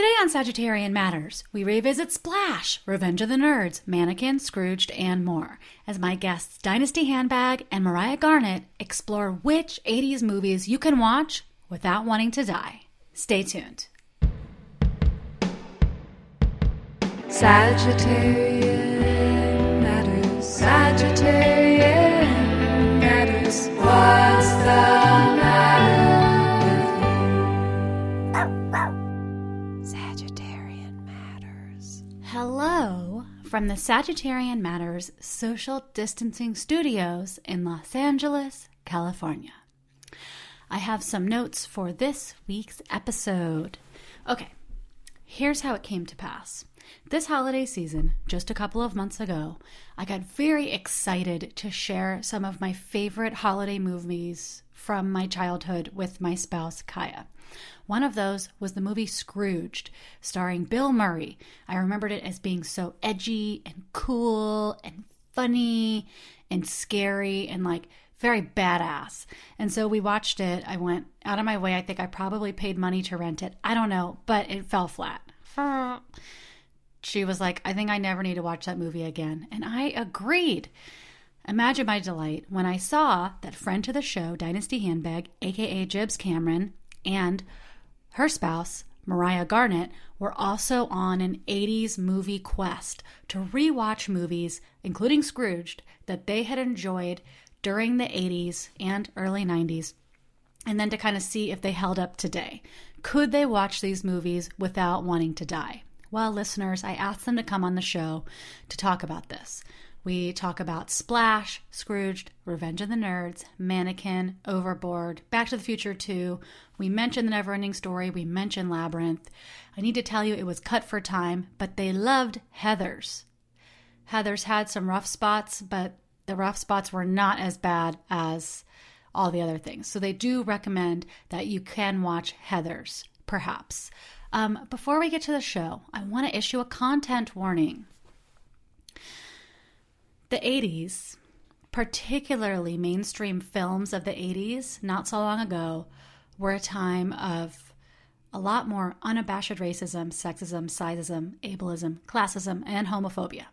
Today on Sagittarian Matters, we revisit Splash, Revenge of the Nerds, Mannequin, Scrooged, and more, as my guests Dynasty Handbag and Mariah Garnett explore which 80s movies you can watch without wanting to die. Stay tuned. Sagittarian matters. Sagittarian matters. What's the from the Sagittarian Matters Social Distancing Studios in Los Angeles, California. I have some notes for this week's episode. Okay, here's how it came to pass. This holiday season, just a couple of months ago, I got very excited to share some of my favorite holiday movies from my childhood with my spouse, Kaya. One of those was the movie Scrooged, starring Bill Murray. I remembered it as being so edgy and cool and funny and scary and like very badass. And so we watched it. I went out of my way. I think I probably paid money to rent it. I don't know, but it fell flat. She was like, I think I never need to watch that movie again. And I agreed. Imagine my delight when I saw that friend to the show, Dynasty Handbag, aka Jibz Cameron, and her spouse, Mariah Garnett, were also on an 80s movie quest to rewatch movies, including Scrooged, that they had enjoyed during the 80s and early 90s, and then to kind of see if they held up today. Could they watch these movies without wanting to die? Well, listeners, I asked them to come on the show to talk about this. We talk about Splash, Scrooged, Revenge of the Nerds, Mannequin, Overboard, Back to the Future 2. We mentioned The Neverending Story. We mentioned Labyrinth. I need to tell you it was cut for time, but they loved Heathers. Heathers had some rough spots, but the rough spots were not as bad as all the other things. So they do recommend that you can watch Heathers, perhaps. Um, before we get to the show, I want to issue a content warning. The 80s, particularly mainstream films of the 80s, not so long ago, were a time of a lot more unabashed racism, sexism, sizeism, ableism, classism, and homophobia.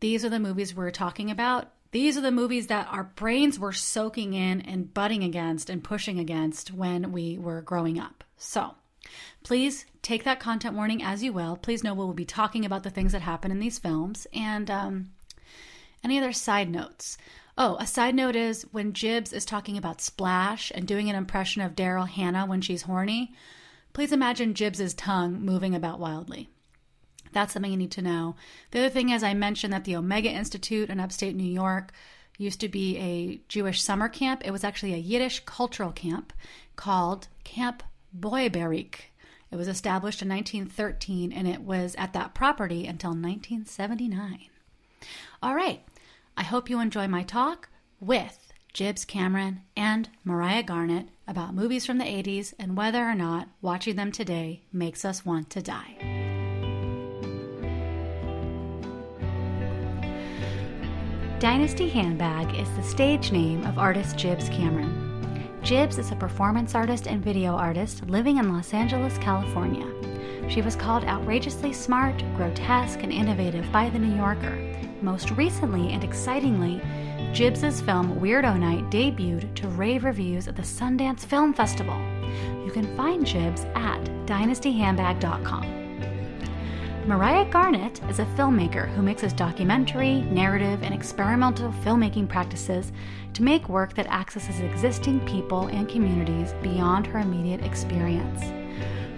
These are the movies we're talking about. These are the movies that our brains were soaking in and butting against and pushing against when we were growing up. So, please take that content warning as you will. Please know we'll be talking about the things that happen in these films and um, any other side notes. Oh, a side note is when Jibz is talking about Splash and doing an impression of Daryl Hannah when she's horny, please imagine Jibz's tongue moving about wildly. That's something you need to know. The other thing is, I mentioned that the Omega Institute in upstate New York used to be a Jewish summer camp. It was actually a Yiddish cultural camp called Camp Boiberik. It was established in 1913 and it was at that property until 1979. All right, I hope you enjoy my talk with Jibz Cameron and Mariah Garnett about movies from the 80s and whether or not watching them today makes us want to die. Dynasty Handbag is the stage name of artist Jibz Cameron. Jibz is a performance artist and video artist living in Los Angeles, California. She was called outrageously smart, grotesque, and innovative by The New Yorker. Most recently and excitingly, Jibz's film Weirdo Night debuted to rave reviews at the Sundance Film Festival. You can find Jibz at dynastyhandbag.com. Mariah Garnett is a filmmaker who mixes documentary, narrative, and experimental filmmaking practices to make work that accesses existing people and communities beyond her immediate experience.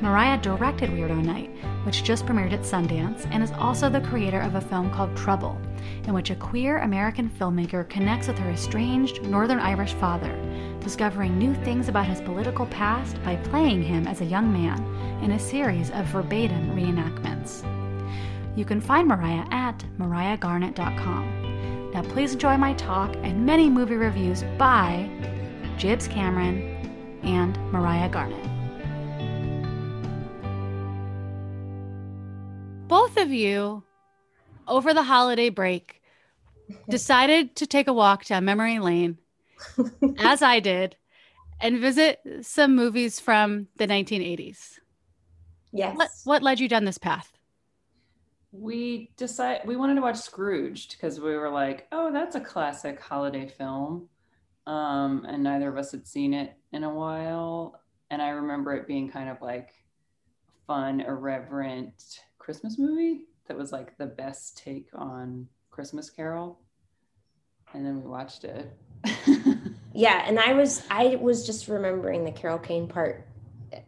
Mariah directed Weirdo Night, which just premiered at Sundance, and is also the creator of a film called Trouble, in which a queer American filmmaker connects with her estranged Northern Irish father, discovering new things about his political past by playing him as a young man in a series of verbatim reenactments. You can find Mariah at mariahgarnett.com. Now, please enjoy my talk and many movie reviews by Jibz Cameron and Mariah Garnett. Both of you, over the holiday break, decided to take a walk down memory lane, as I did, and visit some movies from the 1980s. Yes. What what led you down this path? we decided we wanted to watch Scrooged because we were like, oh, that's a classic holiday film. Um, and neither of us had seen it in a while. And I remember it being kind of like fun, irreverent Christmas movie that was like the best take on Christmas Carol. And then we watched it. Yeah, and I was I was just remembering the Carol Kane part.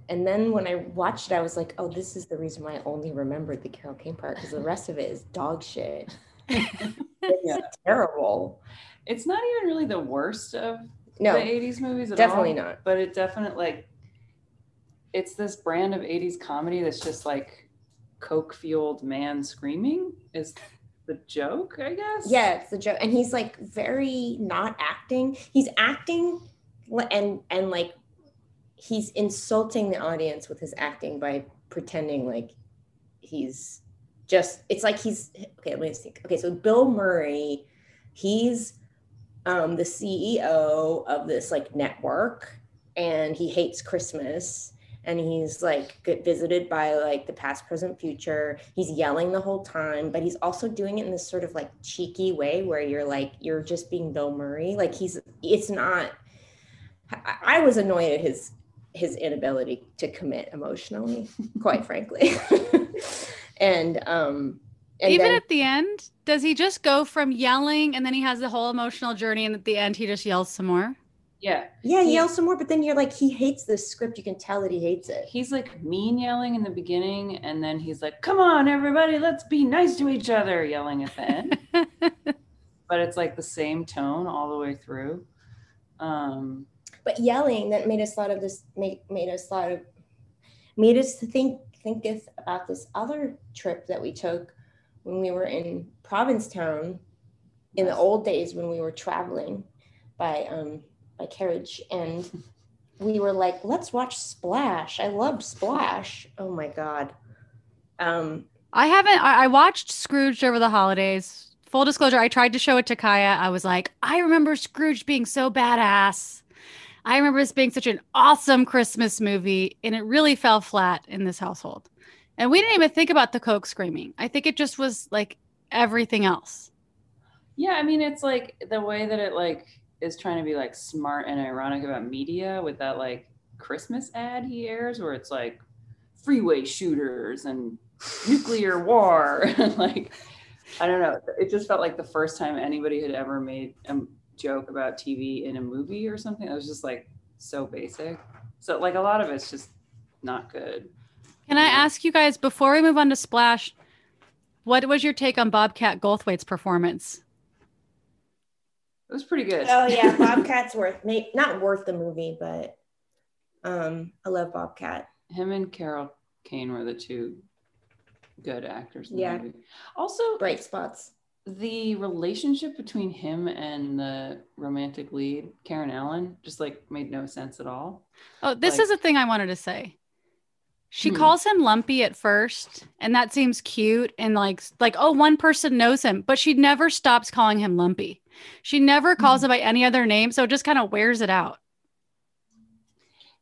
And then when I watched it, I was like, oh, this is the reason why I only remembered the Carol Kane part because the rest of it is dog shit. It's Yeah. terrible. it's not even really the worst of No, the 80s movies at definitely all, not. but it definitely like it's this brand of 80s comedy that's just like coke fueled man screaming is the joke i guess Yeah, it's the joke. And he's like very not acting. He's acting and and like he's insulting the audience with his acting by pretending like he's just it's like he's okay, let me think. Okay, so Bill Murray, he's um the CEO of this like network and he hates Christmas and he's like get visited by like the past present future. He's yelling the whole time but he's also doing it in this sort of like cheeky way where you're like you're just being bill murray. Like he's it's not i, I was annoyed at his his inability to commit emotionally quite frankly. And um and Even then- at the end, does he just go from yelling and then he has the whole emotional journey and at the end he just yells some more? Yeah. Yeah he- yell some more but then you're like he hates this script. You can tell that he hates it. He's like mean yelling in the beginning and then he's like come on everybody let's be nice to each other yelling at the end. But it's like the same tone all the way through. Um but yelling that made us thought of this made, made us thought of made us to think think of- about this other trip that we took when we were in Provincetown in the old days when we were traveling by um by carriage and we were like let's watch splash i loved splash oh my god um I haven't. I, I watched Scrooge over the holidays. Full disclosure, I tried to show it to Kaya. I was like, I remember Scrooge being so badass. I remember this being such an awesome Christmas movie, and it really fell flat in this household. And we didn't even think about the Coke screaming. I think it just was like everything else. Yeah, I mean, it's like the way that it like is trying to be like smart and ironic about media with that like Christmas ad he airs where it's like freeway shooters and nuclear war and like I don't know. It just felt like the first time anybody had ever made a joke about TV in a movie or something. It was just like so basic. So like a lot of it's just not good. Can I ask you guys before we move on to Splash, what was your take on Bobcat Goldthwait's performance? It was pretty good. oh yeah bobcat's worth may, not worth the movie but um i love bobcat Him and Carol Kane were the two good actors in the Yeah. movie. Also, bright spots the relationship between him and the romantic lead, Karen Allen, just like made no sense at all. Oh, this Like- is a thing I wanted to say. She Hmm. calls him Lumpy at first, and that seems cute and like like oh one person knows him, but she never stops calling him Lumpy. She never calls Hmm. him by any other name, so it just kind of wears it out.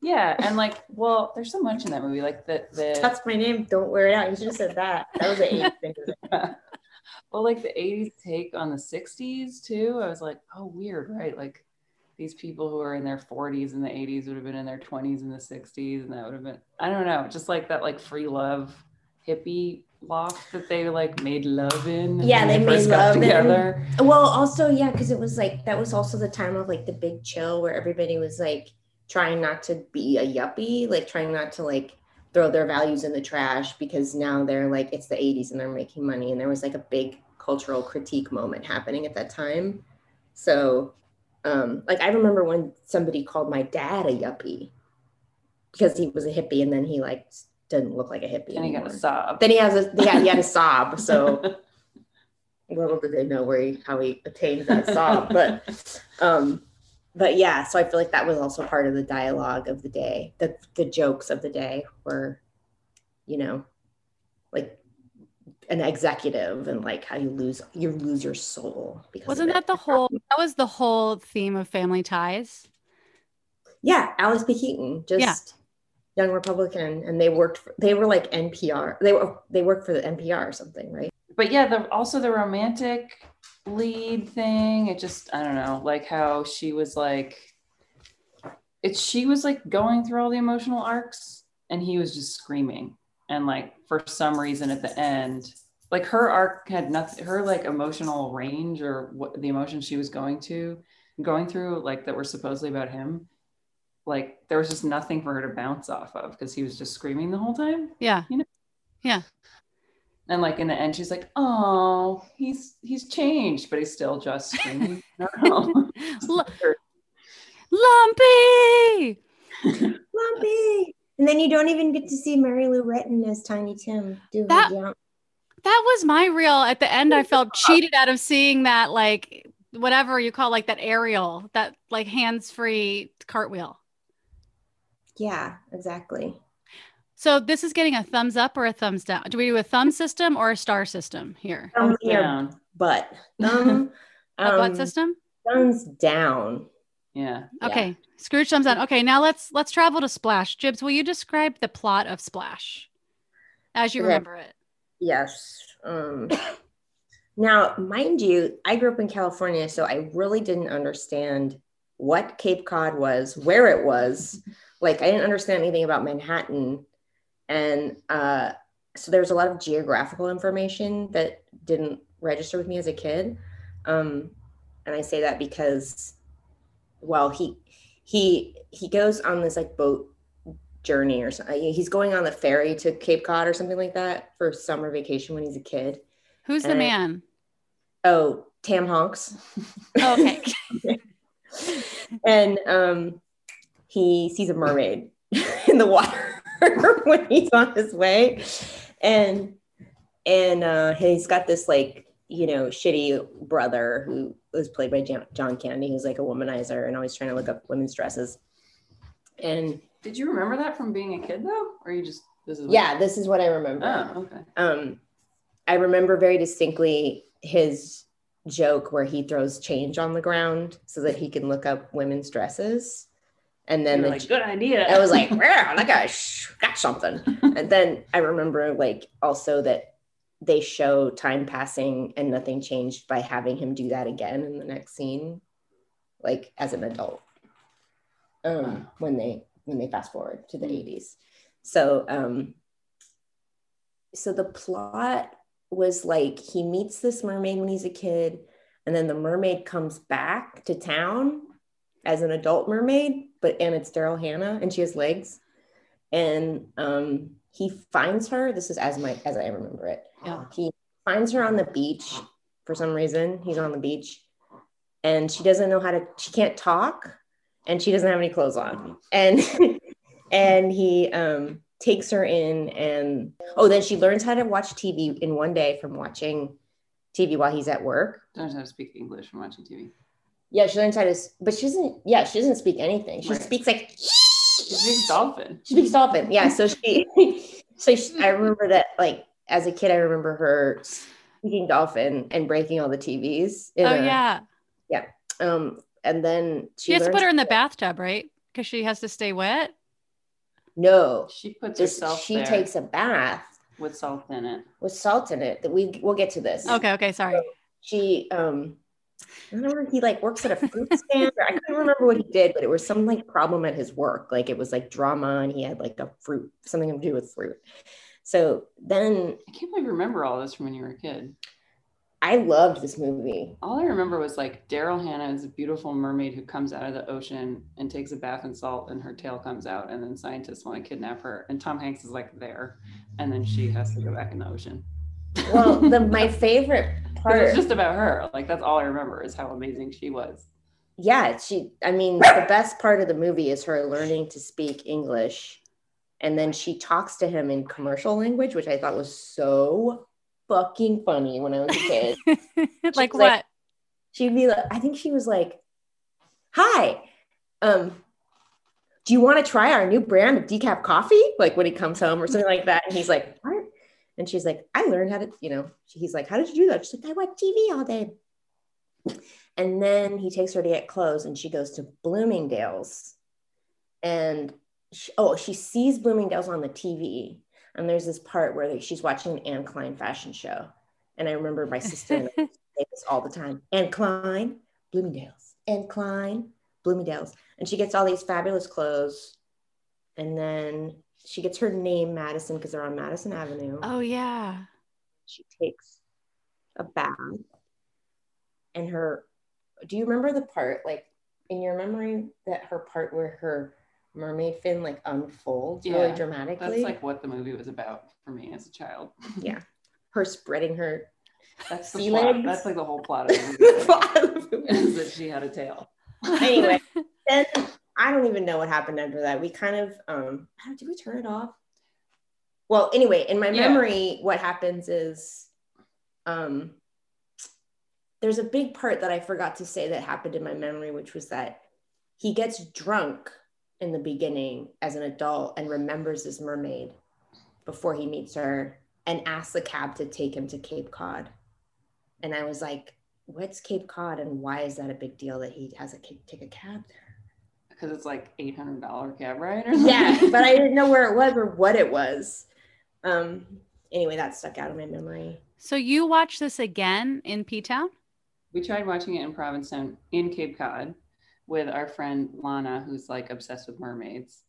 Yeah, and like, well, there's so much in that movie. Like the the that's my name don't wear it out you should have said that that was an eight thing well, like the 80s take on the 60s too. I was like, oh, weird, right? Like these people who are in their 40s in the 80s would have been in their 20s in the 60s, and that would have been, I don't know, just like that, like free love hippie loft that they like made love in. Yeah, they first made love in. together. Well, also, yeah, because it was like that was also the time of like the big chill where everybody was like trying not to be a yuppie, like trying not to like throw their values in the trash because now they're like it's the 80s and they're making money and there was like a big cultural critique moment happening at that time. So, um, like I remember when somebody called my dad a yuppie because he was a hippie and then he like didn't look like a hippie And he got a Saab. Then he has a yeah, he had a Saab. So little did they know where he how he attained that Saab but um but yeah so i feel like that was also part of the dialogue of the day the the jokes of the day were you know like an executive and like how you lose you lose your soul because Wasn't that the whole that was the whole theme of Family Ties? yeah Alex P Keaton just Yeah. Young Republican, and they worked. For, they were like NPR. They were they worked for the NPR or something, right? but yeah, the also the romantic lead thing. It just I don't know, like how she was like, it's she was like going through all the emotional arcs, and he was just screaming, and like for some reason at the end, like her arc had nothing. Her like emotional range or what the emotions she was going to going through, like that were supposedly about him. Like there was just nothing for her to bounce off of because he was just screaming the whole time. Yeah. You know? Yeah. And like in the end, she's like, "Oh, he's he's changed, but he's still just screaming." no. Lumpy. Lumpy. And then you don't even get to see Mary Lou Retton as Tiny Tim do her That- jump. That was my real at the end. I felt cheated out of seeing that, like, whatever you call like that aerial, that like hands free cartwheel. Yeah, exactly. So this is getting a thumbs up or a thumbs down. Do we do a thumb system or a star system here? Thumbs in your down. butt. Thumb, A butt um, system? thumbs down. Yeah. Yeah. Okay. Scrooge thumbs down. Okay, now let's let's travel to Splash. Jibz, will you describe the plot of Splash as you Okay. remember it? Yes. Um, now, mind you, I grew up in California, so I really didn't understand what Cape Cod was, where it was. Like, I didn't understand anything about Manhattan. And uh, so there's a lot of geographical information that didn't register with me as a kid. Um, and I say that because, well, he he he goes on this like boat journey or something. He's going on the ferry to Cape Cod or something like that for summer vacation when he's a kid. Who's the Uh, man? Oh, Tam Honks. Oh, okay. and um, he sees a mermaid in the water when he's on his way, and and uh, he's got this like you know shitty brother who was played by John, Candy, who's like a womanizer and always trying to look up women's dresses. And Did you remember that from being a kid though, or you just this is yeah, this is what I remember. Oh, okay. um, I remember very distinctly his joke where he throws change on the ground so that he can look up women's dresses. And then the, like, good idea. I was like, wow, that guy got something. And then I remember like also that they show time passing and nothing changed by having him do that again in the next scene, like as an adult. Um, when they when they fast forward to the 80s. So um so the plot was like he meets this mermaid when he's a kid, and then the mermaid comes back to town as an adult mermaid, but and it's Daryl Hannah and she has legs. And um he finds her. This is as my as I remember it. Yeah. He finds her on the beach for some reason. He's on the beach and she doesn't know how to she can't talk and she doesn't have any clothes on. And and he um takes her in and oh then she learns how to watch TV in one day from watching TV while he's at work. Don't know how to speak English from watching TV. Yeah, she learns how to but she doesn't yeah, she doesn't speak anything. She Right. speaks like She speaks dolphin. she speaks dolphin. Yeah, so she so she, I remember that like as a kid I remember her speaking dolphin and breaking all the TVs. in Oh a- yeah. Um and then She she, has to put her in the bathtub, right? Because she has to stay wet. no. She puts This, herself she there takes a bath with salt in it. with salt in it that we we'll get to this. Okay, okay, sorry. she um I don't remember he like works at a fruit stand. Or I couldn't remember what he did, but it was some like problem at his work. Like it was like drama and he had like a fruit, something to do with fruit. So then I can't believe remember all this from when you were a kid. I loved this movie. All I remember was like Daryl Hannah is a beautiful mermaid who comes out of the ocean and takes a bath in salt, and her tail comes out, and then scientists want to kidnap her, and Tom Hanks is like there, and then she has to go back in the ocean. Well, the my favorite part, It's just about her. Like that's all I remember is how amazing she was. yeah, she. I mean, the best part of the movie is her learning to speak English, and then she talks to him in commercial language, which I thought was so fucking funny when I was a kid. like like- what? she'd be like, I think she was like, Hi, um, do you want to try our new brand of decaf coffee? Like when he comes home or something like that. And he's like? And she's like, I learned how to, you know, he's like, How did you do that? She's like, I watch TV all day. And then he takes her to get clothes and she goes to Bloomingdale's. And she, oh, she sees Bloomingdale's on the TV, and there's this part where she's watching an Anne Klein fashion show, and I remember my sister and I used to say this all the time: Anne Klein, Bloomingdale's, Anne Klein, Bloomingdale's, and she gets all these fabulous clothes, and then she gets her name Madison because they're on Madison Avenue. Oh yeah. She takes a bath, and her. Do you remember the part like in your memory that her part where her mermaid fin like unfolds really Yeah, dramatically? That's like what the movie was about for me as a child. yeah, her spreading her. That's the Sea plot. legs? That's like the whole plot of the movie. is that she had a tail. anyway, then I don't even know what happened after that. We kind of, um, did we turn it off? Well, anyway, in my Yeah. memory, what happens is um there's a big part that I forgot to say that happened in my memory, which was that he gets drunk in the beginning as an adult and remembers his mermaid before he meets her and asks the cab to take him to Cape Cod. And I was like, what's Cape Cod and why is that a big deal that he has to take a cab there? Because it's like eight hundred dollar cab ride or something. Yeah, but I didn't know where it was or what it was. Um, anyway, that stuck out of my memory. So you watched this again in P Town? we tried watching it in Provincetown in Cape Cod with our friend Lana, who's like obsessed with mermaids.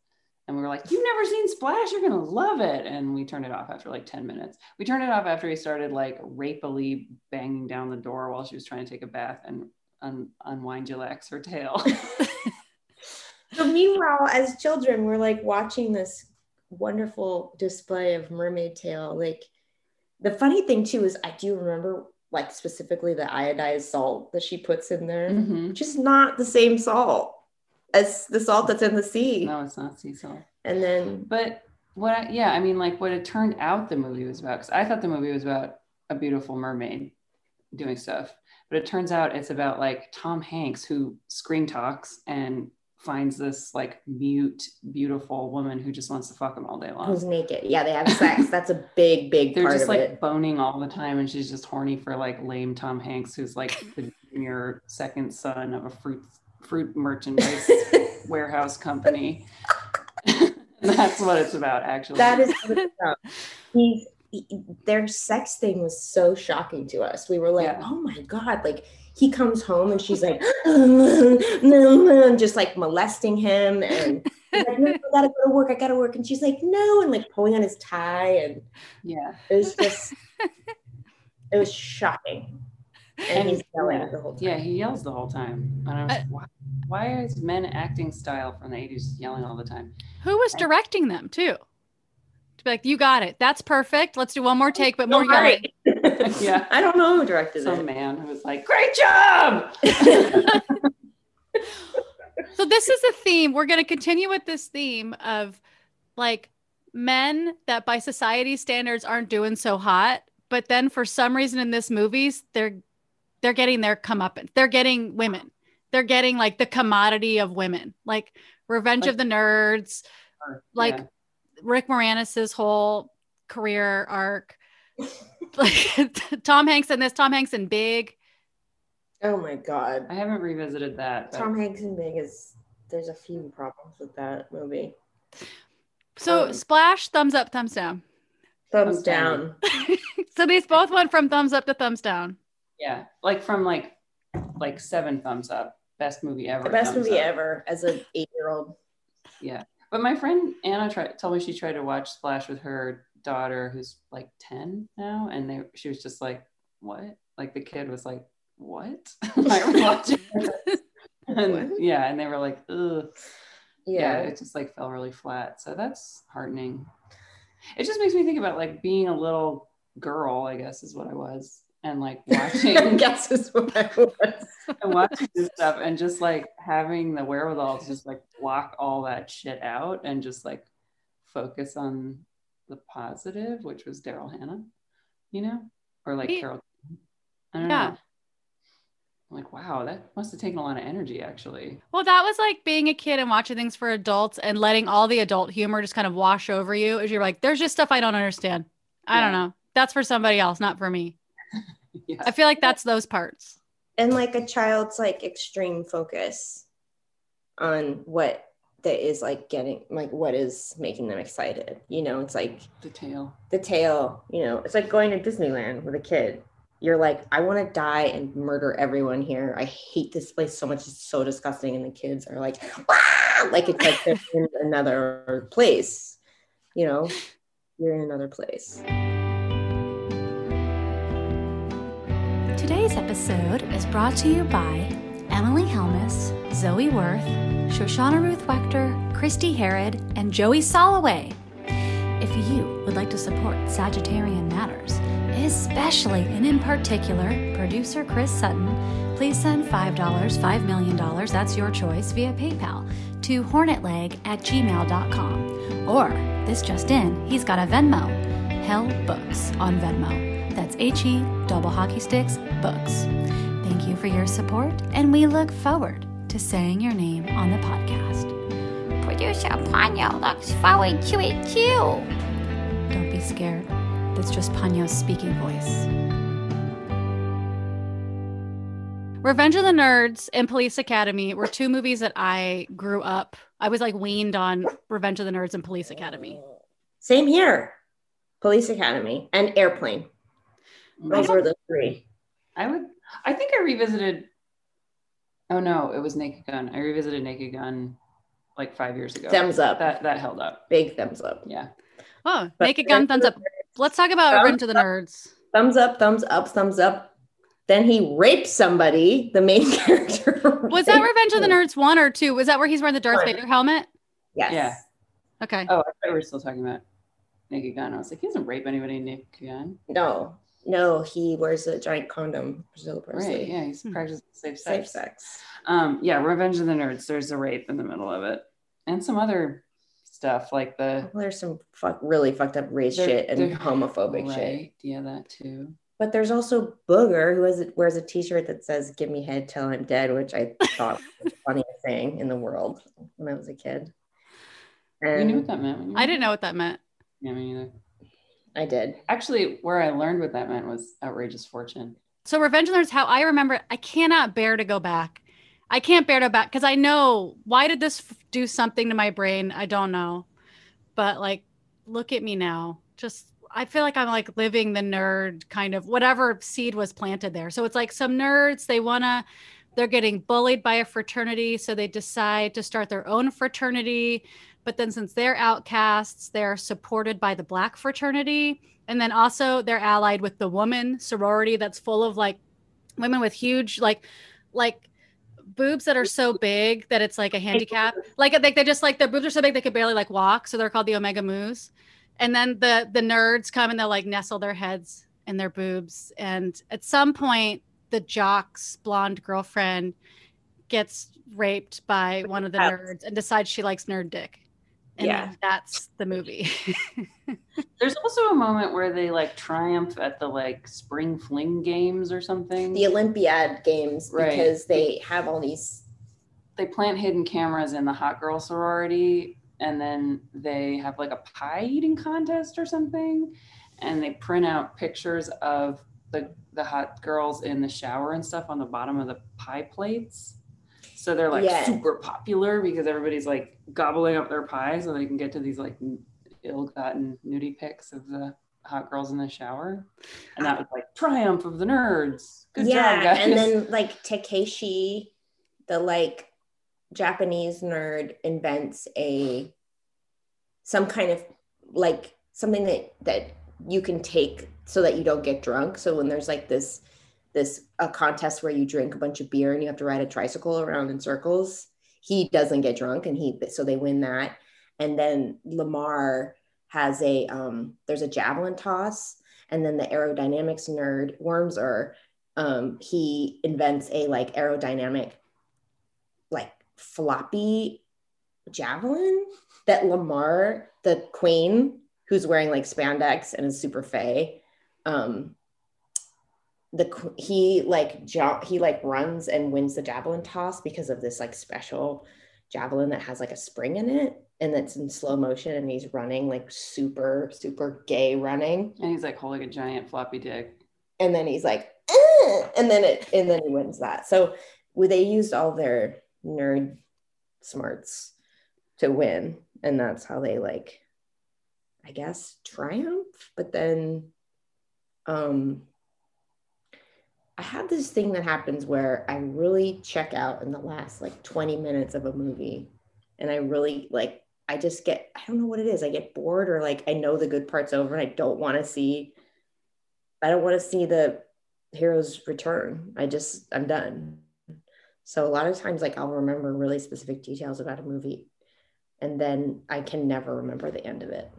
And we were like, You've never seen Splash, you're gonna love it. And we turned it off after like 10 minutes. We turned it off after he started like rapily banging down the door while she was trying to take a bath and un- unwind Jillax her tail. So meanwhile, as children, we're like watching this wonderful display of mermaid tail. Like the funny thing too is I do remember like specifically the iodized salt that she puts in there, Mhm. which is not the same salt as the salt that's in the sea. No, it's not sea salt. And then But what, I, yeah, I mean, like what it turned out the movie was about, because I thought the movie was about a beautiful mermaid doing stuff, but it turns out it's about like Tom Hanks who screen talks and finds this like mute, beautiful woman who just wants to fuck him all day long. who's naked? Yeah, they have sex. That's a big, big They're part just like it. boning all the time, and she's just horny for like lame Tom Hanks, who's like the junior second son of a fruit fruit merchandise warehouse company. That's what it's about, actually. that is what it's about. He's he- their sex thing was so shocking to us. We were like, Yeah. oh my god! Like he comes home and she's like, and just like molesting him, and like, no, I gotta go to work. I gotta work, and she's like, no, and like pulling on his tie, and yeah. it was just, it was shocking. And, And- he's yelling yeah. the whole time. Yeah, he yells the whole time. And I was Uh, why, why is men acting style from the 80s yelling all the time? Who was directing them too? To be like, you got it. That's perfect. Let's do one more take, but more yelling. right. Yeah. I don't know who directed Some it. man who was like, great job! So this is a theme. We're going to continue with this theme of like men that by society standards aren't doing so hot, but then for some reason in this movies they're they're getting their comeuppance. They're getting women. They're getting like the commodity of women, like Revenge of the Nerds, Like- yeah. Rick Moranis's whole career arc. Like Tom Hanks in this, Tom Hanks in Big. Oh my god. I haven't revisited that. But Tom Hanks in Big is there's a few problems with that movie. So Um, Splash, thumbs up, thumbs down. Thumbs Thumbs down. down. so these both went from thumbs up to thumbs down. yeah, like from like like seven thumbs up. Best movie ever. The best movie up. ever as an eight year old. Yeah. But my friend Anna tried told me she tried to watch Splash with her daughter who's like 10 now and they she was just like what like the kid was like what why are watching this? and What? yeah and they were like ugh yeah Yeah. it just like fell really flat so that's heartening it just makes me think about like being a little girl i guess is what i was and like I watching guess is what I was. and watching this stuff and just like having the wherewithal to just like block all that shit out and just like focus on the positive, which was Daryl Hannah, you know, or like Yeah. Carol. I don't Yeah. know. I'm like, wow, that must have taken a lot of energy actually. Well, that was like being a kid and watching things for adults and letting all the adult humor just kind of wash over you as you're like, there's just stuff I don't understand. I don't know. That's for somebody else, not for me. yeah. I feel like that's those parts. And like a child's like extreme focus on what that is like getting like what is making them excited you know? It's like The tail. the tail you know? It's like going to disneyland with a kid. You're like i want to die and murder everyone here. I hate this place so much. It's so disgusting. And the kids are like "Ah!" like it's like they're in another place you know? You're in another place. Today's episode is brought to you by Emily Helmus, Zoe Worth, Shoshana Ruth Wechter, Christy Herod, and Joey Soloway. If you would like to support Sagittarian Matters, especially and in particular producer Chris Sutton, please send $5, $5 million, that's your choice, via PayPal to hornetleg at gmail.com. Or, this just in, he's got a Venmo, Hell Books on Venmo. That's H E double hockey sticks books. Thank you for your support, and we look forward to saying your name on the podcast. Producer Ponyo looks forward to it too. Don't be scared. That's just Ponyo's speaking voice. Revenge of the Nerds and Police Academy were two movies that I grew up. I was like weaned on Revenge of the Nerds and Police Academy. same here police academy and airplane those were the three I would. I think I revisited. Oh no, it was Naked Gun. I revisited Naked Gun like five years ago. thumbs up That that held up. big thumbs up Yeah. Oh, But Naked Gun, thumbs up. Let's talk about Thumbs Revenge of the Nerds. thumbs up, thumbs up, thumbs up. Then he rapes somebody, the main character. Was that Revenge of the Nerds one or two? Was that where he's wearing the Darth Vader helmet? Yes. Yeah. Okay. Oh, I thought we were still talking about Naked Gun. I was like, he doesn't rape anybody in Naked Gun. No, no, he wears a giant condom, presumably. Right. Yeah. He's Hmm. practicing safe Safe sex. sex. Um. Yeah. Revenge of the Nerds. There's a rape in the middle of it, and some other stuff like the Well, there's some fuck, really fucked up race There- shit and there- homophobic shit. Yeah, that too. But there's also Booger who has wears a T-shirt that says "Give me head till I'm dead," which I thought was the funniest thing in the world when I was a kid. you knew what that meant. when you I didn't know what that meant. Yeah, me neither. I did. Actually, where I learned what that meant was outrageous fortune. So Revenge of the Nerds, how I remember it, I cannot bear to go back. I can't bear to go back because I know why did this f- do something to my brain? I don't know. But like, look at me now. Just I feel like I'm like living the nerd kind of whatever seed was planted there. So it's like some nerds, they wanna they're getting bullied by a fraternity, so they decide to start their own fraternity. But then since they're outcasts, they're supported by the black fraternity. And then also they're allied with the woman sorority that's full of like women with huge like like boobs that are so big that it's like a handicap. Like they, they just like their boobs are so big they could barely like walk. So they're called the Omega Moos. And then the the nerds come and they'll like nestle their heads in their boobs. And at some point, the jock's blonde girlfriend gets raped by one of the nerds and decides she likes nerd dick. And Yeah. that's the movie. There's also a moment where they like triumph at the like spring fling games or something. The Olympiad games Right. because they have all these. they plant hidden cameras in the hot girl sorority and then they have like a pie eating contest or something and they print out pictures of the the hot girls in the shower and stuff on the bottom of the pie plates so they're like Yeah. super popular because everybody's like gobbling up their pie so they can get to these like ill-gotten nudie pics of the hot girls in the shower. And that was like triumph of the nerds. Good yeah, job and then like Takeshi, the like Japanese nerd, invents a some kind of like something that that you can take so that you don't get drunk. So when there's like this this a contest where you drink a bunch of beer and you have to ride a tricycle around in circles, he doesn't get drunk and he so they win that. And then Lamar has a um there's a javelin toss and then the aerodynamics nerd Wormser um he invents a like aerodynamic like floppy javelin that Lamar the queen who's wearing like spandex and is super fey um the he like jump he like runs and wins the javelin toss because of this like special javelin that has like a spring in it and that's in slow motion and he's running like super super gay running. And he's like holding a giant floppy dick. And then he's like "Ugh," and then it and then he wins that. So they used all their nerd smarts to win and that's how they like i guess triumph but then um i have this thing that happens where i really check out in the last like 20 minutes of a movie and i really like i just get i don't know what it is i get bored or like i know the good part's over and i don't want to see i don't want to see the hero's return i just i'm done so a lot of times like i'll remember really specific details about a movie and then I can never remember the end of it.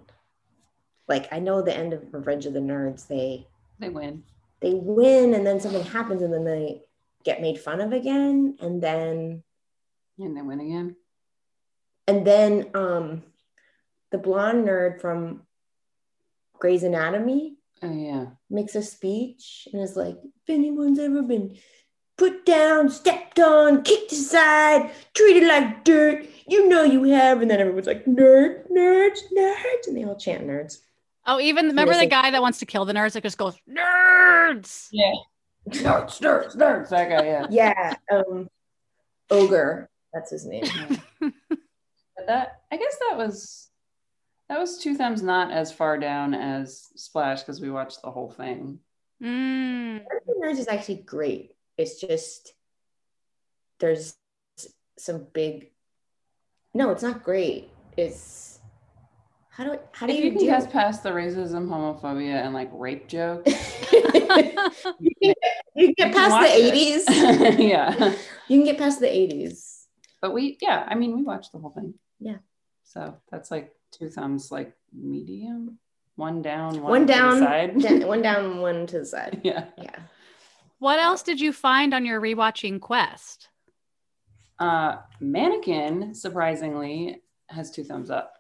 Like I know the end of Revenge of the Nerds, they They win. They win and then something happens and then they get made fun of again and then And they win again. and then um the blonde nerd from Grey's Anatomy Oh yeah. makes a speech and is like, if anyone's ever been put down, stepped on, kicked aside, treated like dirt, you know you have. And then everyone's like, nerd, nerds, nerds. And they all chant nerds. Oh, even remember the Listen. guy that wants to kill the nerds that just goes nerds. Yeah. Nerds, nerds, nerds. That guy, yeah. Yeah. Um, Ogre. That's his name. But that I guess that was that was two thumbs not as far down as Splash because we watched the whole thing. Mm. Nerds is actually great. It's just there's some big. No, it's not great. It's how do how do If you, you can deal? get past the racism, homophobia, and like rape jokes, you can you get past the 80s. yeah. You can get past the 80s. But we, yeah, I mean, we watched the whole thing. Yeah. So that's like two thumbs, like medium, one down, one, One to the down, side. da- one down, one to the side. yeah. Yeah. What else did you find on your rewatching quest? Uh, Mannequin, surprisingly, has two thumbs up.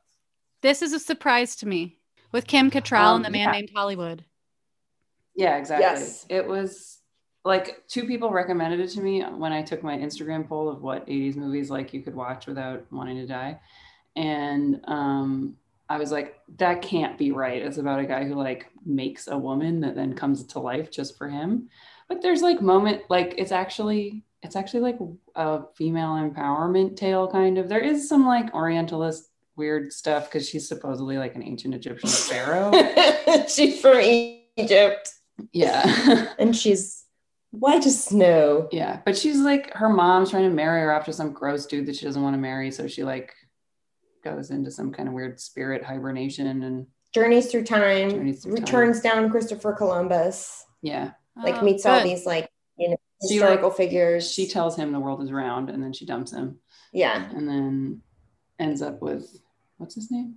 This is a surprise to me with Kim Cattrall Um, and the man yeah. named Hollywood. Yeah, exactly. Yes. It was like two people recommended it to me when I took my Instagram poll of what 80s movies like you could watch without wanting to die. And um I was like, that can't be right. It's about a guy who like makes a woman that then comes to life just for him. But there's like moment like it's actually it's actually like a female empowerment tale kind of. There is some like orientalist weird stuff because she's supposedly like an ancient Egyptian pharaoh. she's from Egypt yeah. and she's white as snow. Yeah, but she's like her mom's trying to marry her after some gross dude that she doesn't want to marry, so she like goes into some kind of weird spirit hibernation and Journeys through time, Journeys through time. returns down Christopher Columbus, yeah, like Oh, meets all these like you know She, historical figures. she tells him the world is round and then she dumps him yeah, and then ends up with what's his name?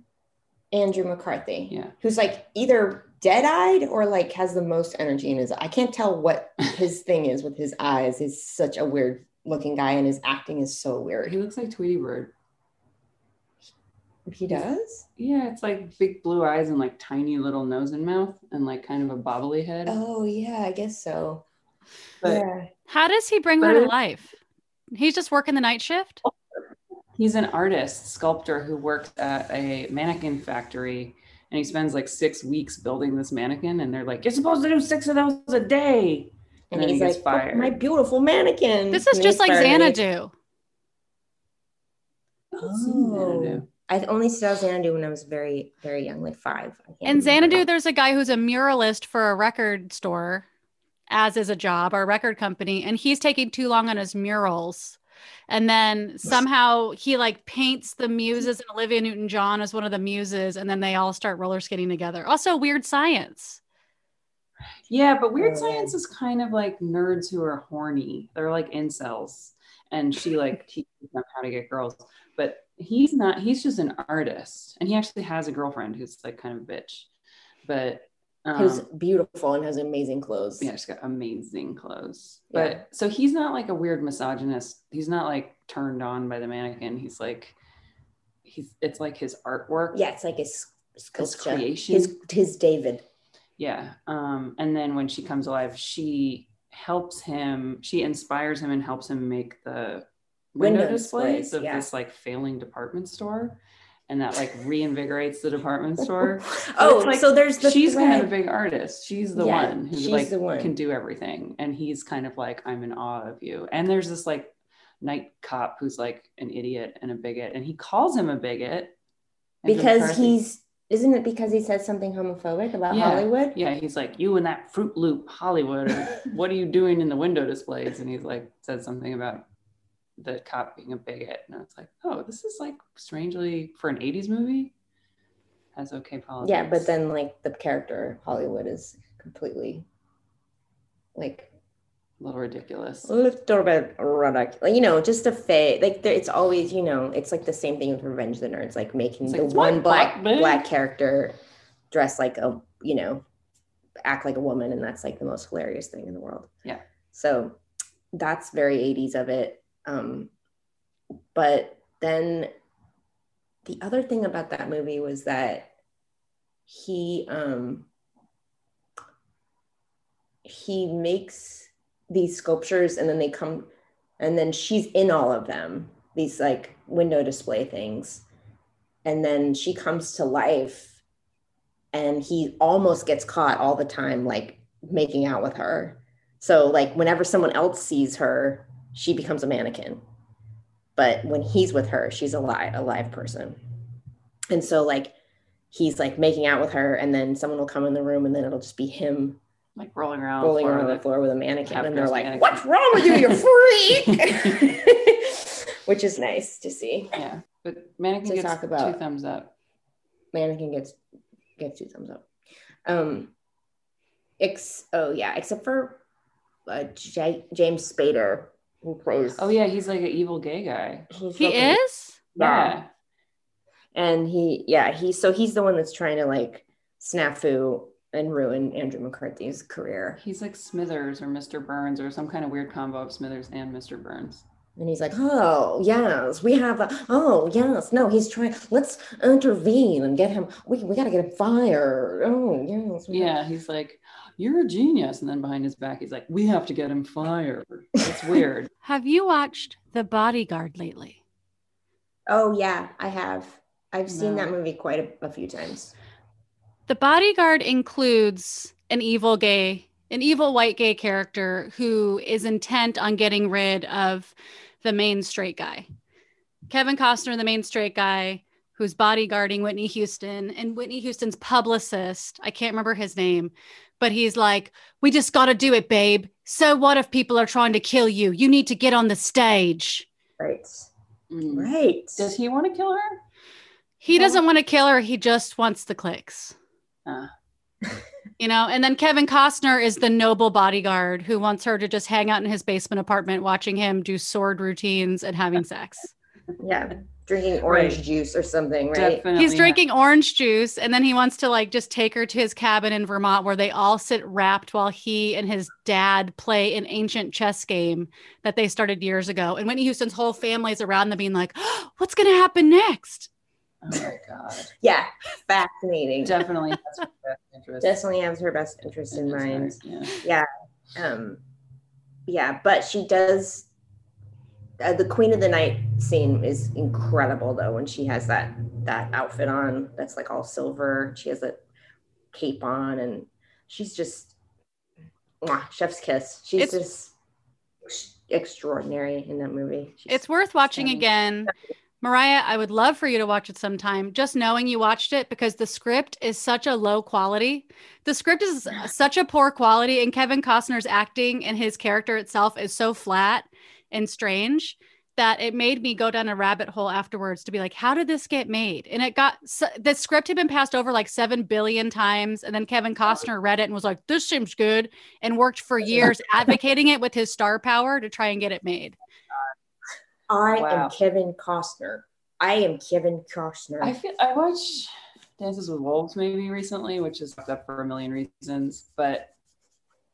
Andrew McCarthy. Yeah. who's like either dead-eyed or like has the most energy in his I can't tell what his thing is with his eyes. He's such a weird looking guy and his acting is so weird. He looks like Tweety Bird. He does? Yeah, it's like big blue eyes and like tiny little nose and mouth and like kind of a bobbly head. Oh yeah, I guess so. But yeah. How does he bring But her to life? He's just working the night shift? Oh, He's an artist, sculptor who works at a mannequin factory and he spends like six weeks building this mannequin. And they're like, You're supposed to do six of those a day. And, And then he's he gets like, "Look, fired. my beautiful mannequin. This is And just like fired and Xanadu. Oh. I only saw Xanadu when I was very, very young, like five. I can't In remember. Xanadu, there's a guy who's a muralist for a record store, as is a job or a record company, and he's taking too long on his murals. And then somehow he like paints the muses, and Olivia Newton John is one of the muses, and then they all start roller skating together. Also, weird science. Yeah, but Weird Oh, Science is kind of like nerds who are horny. They're like incels. And she like teaches them how to get girls. But he's not, he's just an artist. And he actually has a girlfriend who's like kind of a bitch. But um, Who's beautiful and has amazing clothes. yeah, she's got amazing clothes. Yeah. But so he's not like a weird misogynist. He's not like turned on by the mannequin. He's like, he's, it's like his artwork. Yeah, it's like his sculpture. creation. His his David. Yeah. Um, and then when she comes alive, she helps him, she inspires him and helps him make the window, Window displays, displays, of yeah. this like failing department store. And that like reinvigorates the department store. oh, like so there's the she's kind of a big artist. She's the Yeah, one who like one. can do everything. And he's kind of like, I'm in awe of you. And there's this like night cop who's like an idiot and a bigot, and he calls him a bigot because McCarthy. he's isn't it because he said something homophobic about Yeah. Hollywood? yeah, he's like you and that Fruit Loop Hollywood. What are you doing in the window displays? And he's like said something about the cop being a bigot, and I was like, oh, this is like strangely for an '80s movie has okay politics. Yeah, but then like the character Hollywood is completely like a little ridiculous. a little bit ridiculous. You know, just a fake. Like there, it's always you know, it's like the same thing with Revenge the Nerds, like making It's the like, one black black black, character dress like a you know, act like a woman, and that's like the most hilarious thing in the world. Yeah. So that's very 80s of it. Um, but then the other thing about that movie was that he um he makes these sculptures and then they come and then she's in all of them these like window display things. And then she comes to life and he almost gets caught all the time like making out with her. So like whenever someone else sees her she becomes a mannequin. But when he's with her she's a live a live person. And so like he's like making out with her and then someone will come in the room and then it'll just be him Like rolling around, rolling around the floor with a mannequin and they're like mannequin. what's wrong with you? You're freak which is nice to see. Yeah, but mannequin To gets talk about- two thumbs up. mannequin gets gets two thumbs up. Um ex oh yeah except for uh, J- james spader plays Oh yeah, he's like an evil gay guy. He fucking- is? Yeah. and he yeah he so he's the one that's trying to like snafu and ruin andrew mccarthy's career He's like Smithers or Mr. Burns or some kind of weird combo of Smithers and Mr. Burns. and he's like oh yes we have a oh yes no he's trying let's intervene and get him we, we got to get him fired oh yes have- Yeah, he's like, You're a genius. And then behind his back, he's like, We have to get him fired. It's weird. Have you watched The Bodyguard lately? oh yeah i have i've seen No. that movie quite a, a few times The Bodyguard includes an evil gay, an evil white gay character who is intent on getting rid of the main straight guy. Kevin Costner, the main straight guy, who's bodyguarding Whitney Houston, and Whitney Houston's publicist, I can't remember his name, but he's like, We just got to do it, babe. So what if people are trying to kill you? You need to get on the stage. right Mm. right Does he want to kill her? He Well- doesn't want to kill her. He just wants the clicks. Ah. you know, and then Kevin Costner is the noble bodyguard who wants her to just hang out in his basement apartment watching him do sword routines and having sex. Yeah drinking orange Right. juice or something right Definitely. He's drinking orange juice and then he wants to like just take her to his cabin in Vermont where they all sit wrapped while he and his dad play an ancient chess game that they started years ago. And Whitney Houston's whole family is around them being like, what's going to happen next? Oh my God. yeah fascinating Definitely has her best interest. definitely has her best interest in mind heart, Yeah. um yeah but she does uh, the queen of the night scene is incredible though when she has that that outfit on that's like all silver she has a cape on and she's just mwah, chef's kiss she's It's- just extraordinary in that movie She's It's worth watching stunning. again. Mariah, I would love for you to watch it sometime. Just knowing you watched it because the script is such a low quality. The script is such a poor quality, and Kevin Costner's acting and his character itself is so flat and strange that it made me go down a rabbit hole afterwards to be like, how did this get made? And it got s- the script had been passed over like 7 billion times. And then Kevin Costner read it and was like, this seems good, and worked for years advocating it with his star power to try and get it made. i Wow. am kevin costner i am kevin costner I feel I watched Dances with Wolves maybe recently, which is fucked up for a million reasons, but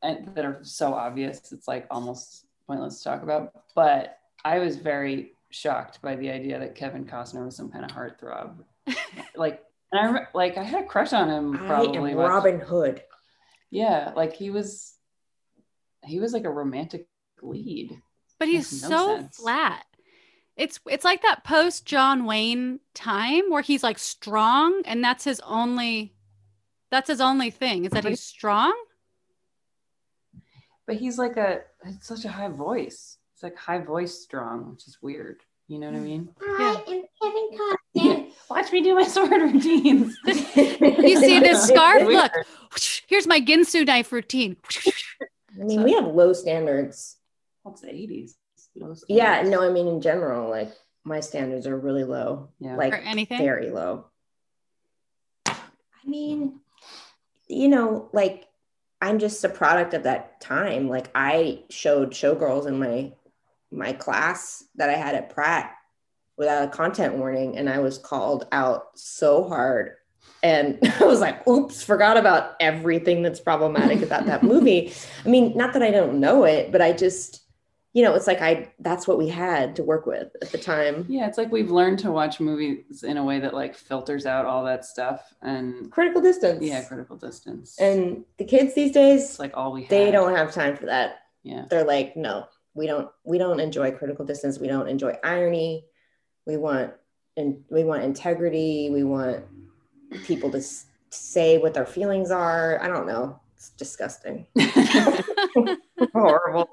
and that are so obvious it's like almost pointless to talk about. But I was very shocked by the idea that Kevin Costner was some kind of heartthrob. like and I remember, like I had a crush on him i probably. am robin hood Yeah, like he was he was like a romantic lead. but he's no so sense. flat. It's it's like that post John Wayne time where he's like strong and that's his only that's his only thing is that he's strong. But he's like a it's such a high voice. It's like high voice strong, which is weird. You know what I mean? Hi, I'm Kevin Costner. Watch me do my sword routines. You see this scarf? Weird. Look, here's my Ginsu knife routine. I mean, we have low standards. What's the 80s? Yeah, no, I mean in general, like my standards are really low. Yeah. Like Or anything? very low. I mean, you know, like I'm just a product of that time. Like I showed showgirls in my my class that I had at Pratt without a content warning, and I was called out so hard. And I was like, oops, forgot about everything that's problematic about that movie. I mean, not that I don't know it, but I just, you know, it's like I that's what we had to work with at the time. Yeah, it's like we've learned to watch movies in a way that like filters out all that stuff and Critical distance. yeah, critical distance. And the kids these days, it's like all we have. they don't have time for that. Yeah. They're like, no, we don't we don't enjoy critical distance. We don't enjoy irony. We want and we want integrity. We want people to s- say what their feelings are. I don't know. It's disgusting. Horrible.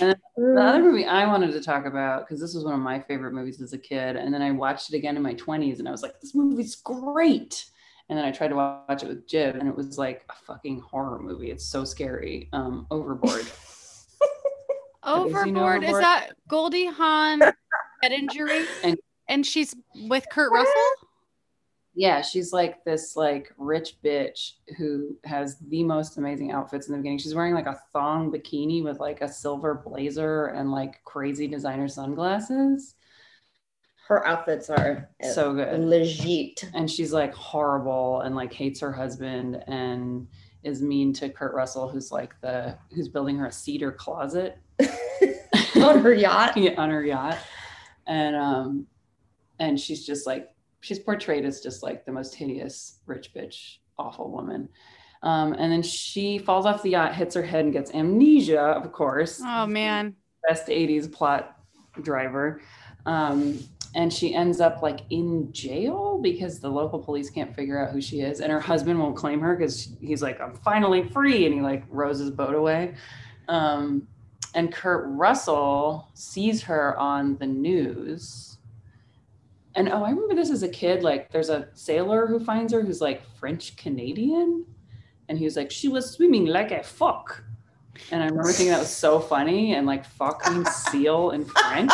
The other movie I wanted to talk about, because this was one of my favorite movies as a kid, and then I watched it again in my 20s and I was like, this movie's great. And then I tried to watch it with Jib, and it was like a fucking horror movie. It's so scary. Um, Overboard. Have you seen Overboard. Is that Goldie Hawn head injury? And- and she's with Kurt Russell? Yeah, she's like this like rich bitch who has the most amazing outfits in the beginning. She's wearing like a thong bikini with like a silver blazer and like crazy designer sunglasses. Her outfits are So good. legit. and she's like horrible and like hates her husband and is mean to Kurt Russell, who's like the who's building her a cedar closet on her yacht. yeah, on her yacht, and um, and she's just like she's portrayed as just like the most hideous rich bitch, awful woman. Um, and then she falls off the yacht, hits her head, and gets amnesia. Of course, Oh man. best 80s plot driver. Um, and she ends up like in jail because the local police can't figure out who she is. And her husband won't claim her because he's like, I'm finally free. And he like rows his boat away. Um, and Kurt Russell sees her on the news. And oh, I remember this as a kid. Like, there's a sailor who finds her who's like French Canadian. And he was like, she was swimming like a fuck. And I remember thinking that was so funny and like fuck means seal in French.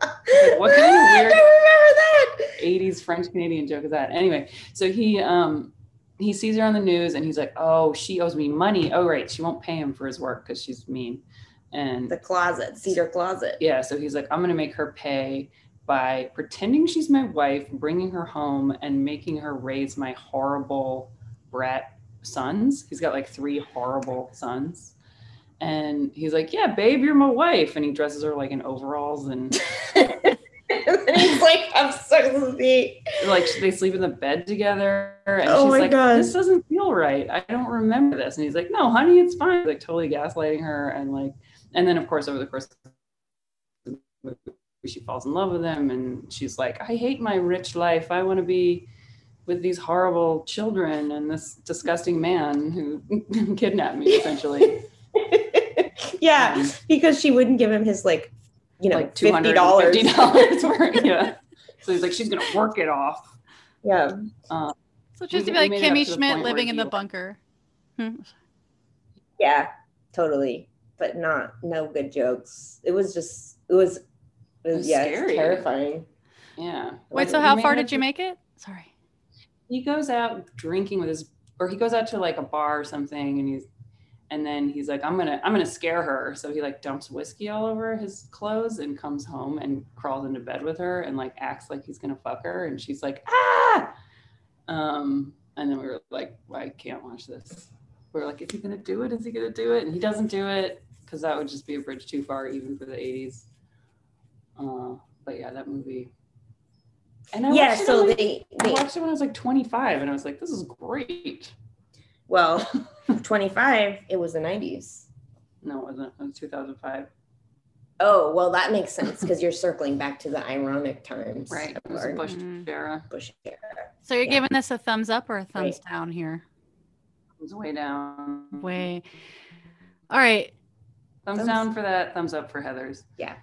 Like, what kind of weird- I remember that. 80s French Canadian joke is that? Anyway, so he um he sees her on the news and he's like, Oh, she owes me money. Oh, right. She won't pay him for his work because she's mean. And The closet, cedar closet. yeah, so he's like, I'm gonna make her pay by pretending she's my wife, bringing her home and making her raise my horrible brat sons. He's got like three horrible sons. And he's like, Yeah, babe, you're my wife. And he dresses her like in overalls and and he's like, I'm with like they sleep in the bed together and Oh she's my like God. this doesn't feel right i don't remember this and he's like no honey it's fine like totally gaslighting her and like and then of course over the course of the movie, she falls in love with him and she's like i hate my rich life i want to be with these horrible children and this disgusting man who kidnapped me essentially yeah, Um, because she wouldn't give him his like, you know, like fifty dollars. $250 yeah so he's like she's gonna work it off yeah, um, So just to be like made it up Kimmy Schmidt living in the he- bunker. Hmm. yeah, totally, but not no good jokes. It was just, it was, it was, was yeah, it's scary. terrifying. yeah Wait, so how far did up you make it? Sorry. he goes out drinking with his or he goes out to like a bar or something and he's and then he's like i'm gonna i'm gonna scare her so he like dumps whiskey all over his clothes and comes home and crawls into bed with her and like acts like he's gonna fuck her and she's like ah um and then we were like well, i can't watch this we are like is he gonna do it is he gonna do it and he doesn't do it because that would just be a bridge too far even for the 80s uh but yeah that movie and I Yeah, watched it so on, like, they, I watched it when I was like 25 and I was like, this is great. well, twenty five. It was the nineties. No, it wasn't. It was 2005. Oh well, that makes sense because you're circling back to the ironic times. Right. It was Bush Mm. era. Bush era. So you're Yeah. giving this a thumbs up or a thumbs Right. down here? It way down. Way. All right. Thumbs, Thumbs- down for that. Thumbs up for Heathers. Yeah.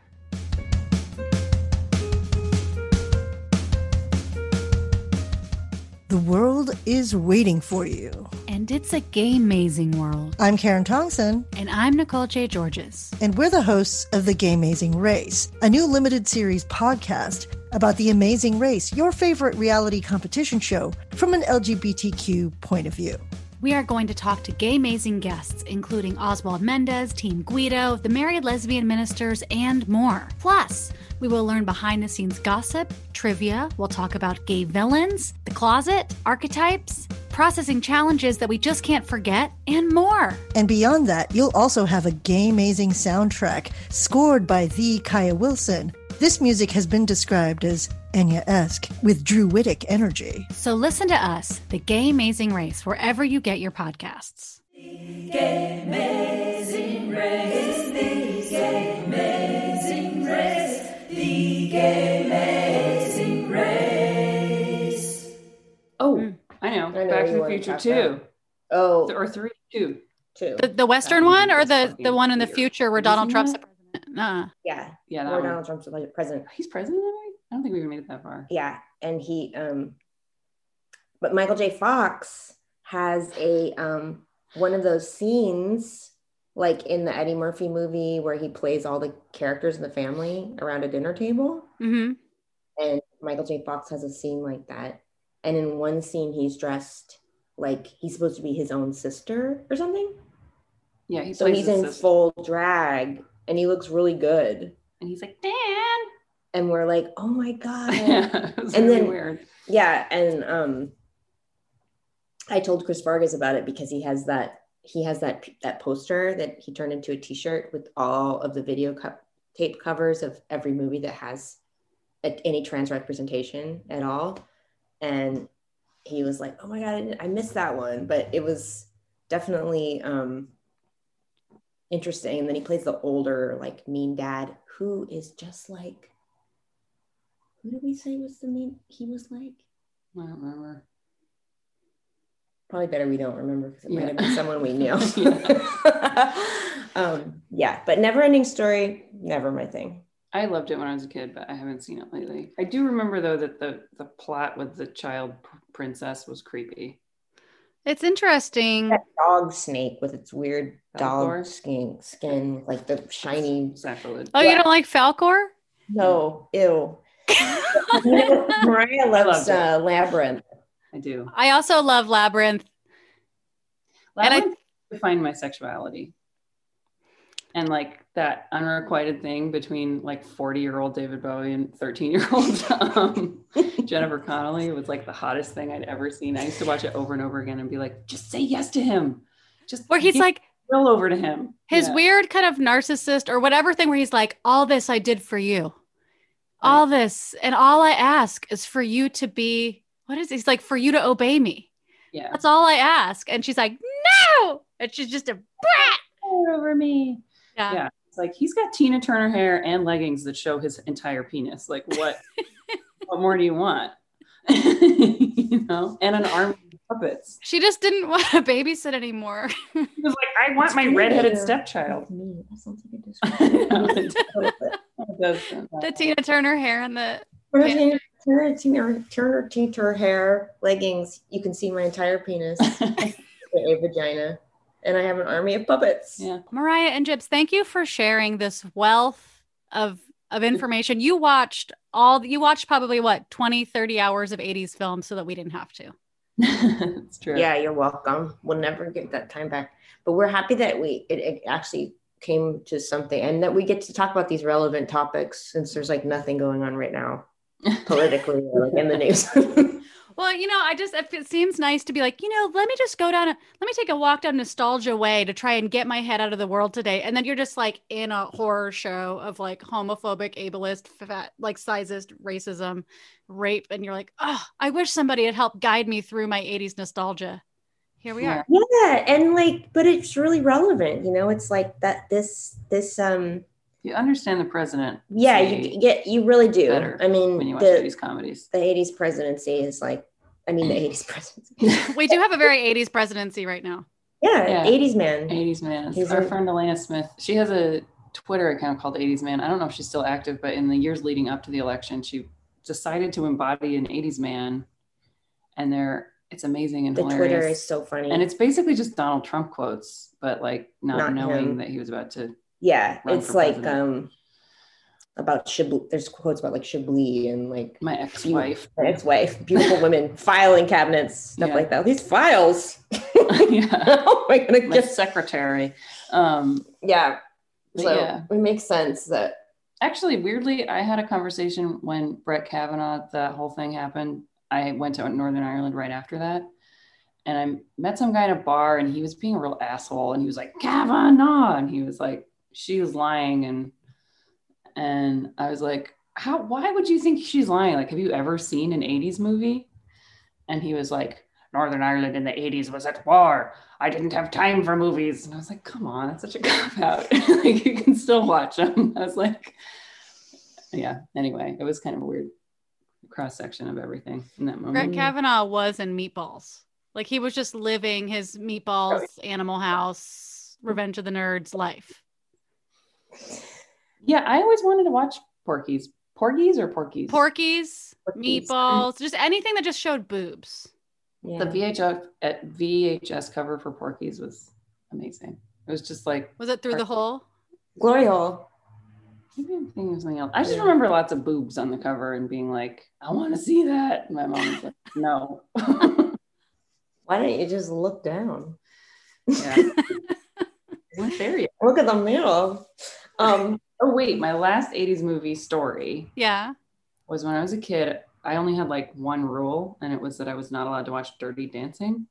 The world is waiting for you. And it's a game-mazing world. I'm Karen Tongson, And I'm Nicole J. Georges. and we're the hosts of The Gay Amazing Race, a new limited series podcast about the amazing race, your favorite reality competition show from an LGBTQ point of view. We are going to talk to gay amazing guests, including Oswald Mendez, Team Guido, the married lesbian ministers, and more. Plus, we will learn behind the scenes gossip, trivia, we'll talk about gay villains, the closet, archetypes, processing challenges that we just can't forget, and more. And beyond that, you'll also have a gay amazing soundtrack scored by the Kaya Wilson. This music has been described as Enya esque with Druidic energy. So listen to us, The Gay Amazing Race, wherever you get your podcasts. The Gay Amazing Race, The Gay Amazing Race, The Gay Amazing Race. Oh, hmm. I know. I know Back to the wanna Future talk two about. oh, or three two. two. The, the Western That one or the, the one in the future where Donald Trump's the president? Nah. yeah, Yeah, that where one. Donald Trump's the president. He's president. I don't think we even made it that far. Yeah, and he um, but Michael J. Fox has a um one of those scenes like in the Eddie Murphy movie where he plays all the characters in the family around a dinner table. hmm and Michael J. Fox has a scene like that. And in one scene, he's dressed like he's supposed to be his own sister or something. Yeah, he So he's in sister. full drag and he looks really good. and he's like, Dan. And we're like, oh my God. yeah, And really then- weird. yeah. And um, I told Chris Vargas about it because he has that he has that that poster that he turned into a t-shirt with all of the video co- tape covers of every movie that has a, any trans representation at all and he was like oh my god I, I missed that one but it was definitely um interesting and then he plays the older like mean dad who is just like who did we say was the mean he was like I don't remember. Probably better we don't remember because it might have been someone we knew. Yeah. um, yeah, but never ending story, never my thing. I loved it when I was a kid, but I haven't seen it lately. I do remember though that the the plot with the child p- princess was creepy. It's interesting. That dog snake with its weird Falkor? dog skin, skin, like the shiny. Sacrilege. Oh, you don't like Falkor? No, ew. You know, Mariah loves uh, Labyrinth. I do. I also love Labyrinth. And I- Labyrinth defined my sexuality. And like that unrequited thing between like 40 year old David Bowie and 13 year old um, Jennifer Connelly was like the hottest thing I'd ever seen. I used to watch it over and over again and be like, just say yes to him. Just Where he's like will over to him. his Yeah. weird kind of narcissist or whatever thing where he's like, all this I did for you. All this. And all I ask is for you to be, what is it? He's like, for you to obey me. Yeah. That's all I ask. And she's like, no. And she's just a brat. over me. Yeah. Yeah. It's like he's got Tina Turner hair and leggings that show his entire penis. Like what what more do you want? you know, and an army of puppets. She just didn't want to babysit anymore. He was like, I want my It's redheaded stepchild. Me, that sounds like a I know, disrespect. it It does sound the bad. Tina Turner hair and the Turner, Turner, Turner, Turner, Turner, Turner hair, leggings. You can see my entire penis, a vagina, and I have an army of puppets. yeah. Mariah and Jibz, thank you for sharing this wealth of of information. You watched all you watched probably what 20, 30 hours of 80s films so that we didn't have to. it's true. Yeah, you're welcome. We'll never get that time back. But we're happy that we it, it actually came to something and that we get to talk about these relevant topics since there's like nothing going on right now politically or like in the news. Well, you know, I just if it seems nice to be like, you know, let me just go down a let me take a walk down nostalgia way to try and get my head out of the world today. And then you're just like in a horror show of like homophobic, ableist, fat, like sizist racism, rape, and you're like, oh, I wish somebody had helped guide me through my 80s nostalgia. Here we are. yeah, and like but it's really relevant, you know, it's like that this this um You understand the president. yeah, you get you really do. I mean when you watch the, these comedies. the 80s presidency is like I mean the 80s presidency. We do have a very 80s presidency right now. Yeah, Yeah. 80s man. 80s man. He's Our a- friend Elena Smith, she has a Twitter account called 80s man. I don't know if she's still active, but in the years leading up to the election, she decided to embody an 80s man. And they're it's amazing and The hilarious. Twitter is so funny. and it's basically just Donald Trump quotes, but like not, Not knowing him. that he was about to yeah, it's like president. um about Chablis. There's quotes about like Chablis and like my ex-wife. my ex-wife, beautiful women, filing cabinets, stuff Yeah. like that. These files. yeah. oh my god, My just secretary. Um yeah. So yeah. it makes sense that actually weirdly i had a conversation when brett kavanaugh that whole thing happened i went to northern ireland right after that and i met some guy in a bar and he was being a real asshole and he was like kavanaugh and he was like she was lying and and i was like how why would you think she's lying? Like have you ever seen an 80s movie? And he was like northern ireland in the 80s was at war. I didn't have time for movies. And i was like come on that's such a cop out. Like you can still watch them i was like yeah anyway it was kind of weird cross section of everything in that moment Brett Kavanaugh was in Meatballs. Like he was just living his Meatballs, Animal House, Revenge of the Nerds life. yeah i always wanted to watch Porky's Porky's or Porky's Porky's, Porky's. Meatballs, just anything that just showed boobs. yeah. the vhs at vhs cover for Porky's was amazing it was just like Was it through the hole? Glory Hole. Maybe i'm thinking of something else i just Yeah. remember lots of boobs on the cover and being like i want to see that my mom's like no Why don't you just look down? yeah there yet Look at the middle. Um, oh wait my last 80s movie story Yeah. was when I was a kid, I only had like one rule, and it was that I was not allowed to watch Dirty Dancing.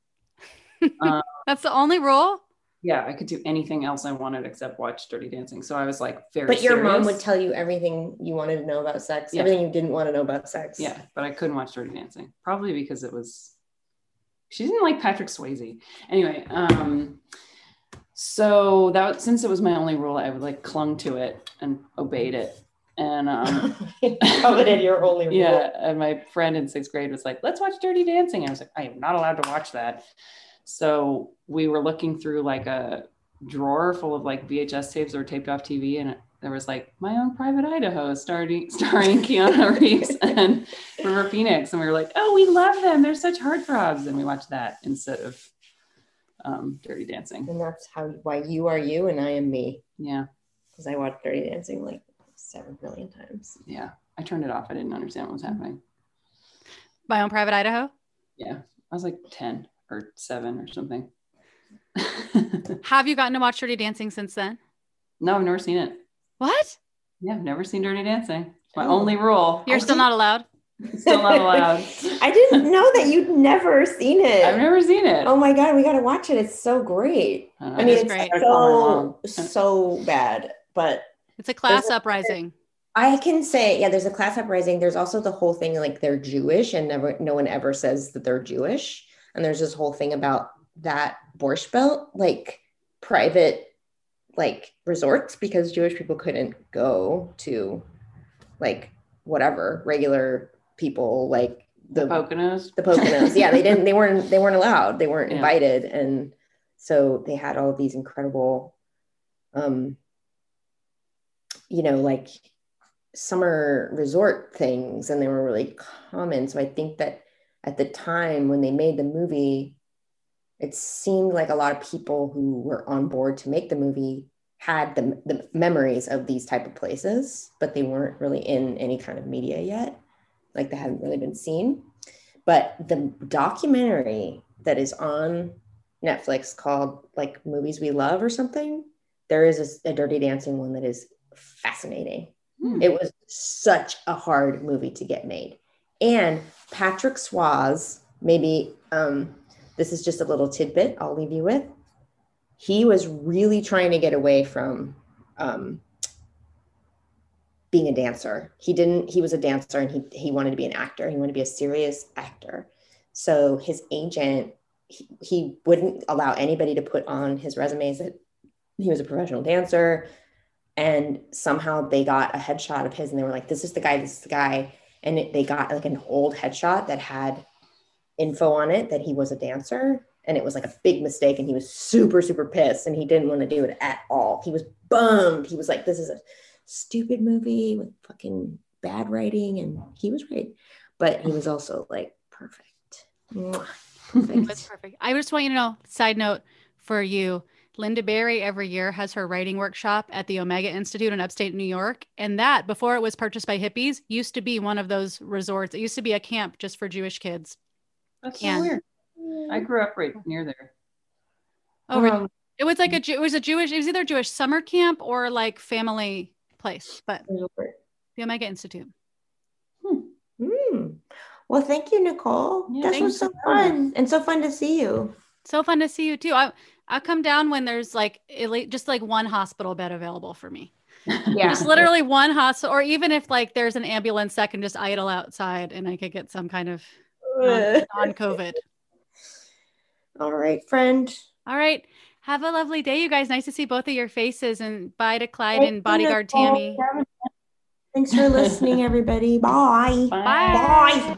That's the only rule. Yeah, I could do anything else I wanted except watch Dirty Dancing. So I was like very. but your mom would tell you everything you wanted to know about sex, Yeah. everything you didn't want to know about sex. Yeah, but I couldn't watch Dirty Dancing, probably because it was. She didn't like Patrick Swayze. Anyway, um, so that since it was my only rule, I would like clung to it and obeyed it, and um, Coveted your only rule. Yeah, and my friend in sixth grade was like, "Let's watch Dirty Dancing." I was like, "I am not allowed to watch that." So we were looking through like a drawer full of like VHS tapes that were taped off TV, and there was like My Own Private Idaho, starring starring Keanu Reeves and River Phoenix, and we were like, "Oh, we love them! They're such heartthrobs!" And we watched that instead of um, Dirty Dancing. And that's how why you are you and I am me. Yeah, Because I watched Dirty Dancing like seven million times. yeah. I turned it off. I didn't understand what was happening. My own private Idaho. Yeah, I was like ten or seven or something. Have you gotten to watch Dirty Dancing since then? No, I've never seen it. What? Yeah, I've never seen Dirty Dancing. It's my Oh. only rule. You're I still did- not allowed. Still not allowed. I didn't know that you'd never seen it. I've never seen it. Oh my god, we gotta watch it. It's so great. Uh, I mean, is it's great. so so bad, but It's a class uprising. I can say, yeah, there's a class uprising. There's also the whole thing like they're Jewish and never no one ever says that they're Jewish. And there's this whole thing about that Borscht Belt, like private like resorts because Jewish people couldn't go to like whatever regular people like the Poconos. the Poconos. yeah, they didn't they weren't they weren't allowed. They weren't Yeah. invited. And so they had all these incredible um you know, like summer resort things and they were really common. So I think that at the time when they made the movie, it seemed like a lot of people who were on board to make the movie had the, the memories of these type of places, but they weren't really in any kind of media yet. Like they hadn't really been seen. But the documentary that is on Netflix called like Movies We Love or something, there is a, a Dirty Dancing one that is fascinating. Hmm. It was such a hard movie to get made. And Patrick Swayze, maybe um, this is just a little tidbit I'll leave you with. He was really trying to get away from um, being a dancer. He didn't, he was a dancer and he, he wanted to be an actor. He wanted to be a serious actor. So his agent, he, he wouldn't allow anybody to put on his resumes that he was a professional dancer. And somehow they got a headshot of his and they were like, this is the guy, this is the guy. And it, they got like an old headshot that had info on it that he was a dancer. and it was like a big mistake and he was super super pissed and he didn't want to do it at all he was bummed he was like this is a stupid movie with fucking bad writing and he was right but he was also like perfect Mwah. It was perfect perfect. I just want you to know, side note for you, Lynda Barry every year has her writing workshop at the Omega Institute in upstate New York. And that, before it was purchased by hippies, used to be one of those resorts. It used to be a camp just for Jewish kids. That's Yeah. so weird. I grew up right near there. Oh. Um, it was like a Jew- it was a Jewish, it was either Jewish summer camp or like family place, but the Omega Institute. Hmm. Well, thank you, Nicole. Yeah, this was so for fun and so fun to see you. So fun to see you too. I I come down when there's like at least- just like one hospital bed available for me. Yeah. Just literally one hospital, or even if like there's an ambulance that can just idle outside and I could get some kind of non COVID. All right, friend. All right. Have a lovely day, you guys. Nice to see both of your faces. And bye to Clyde Thank and bodyguard Tammy. Thanks for listening, everybody. Bye. Bye. Bye.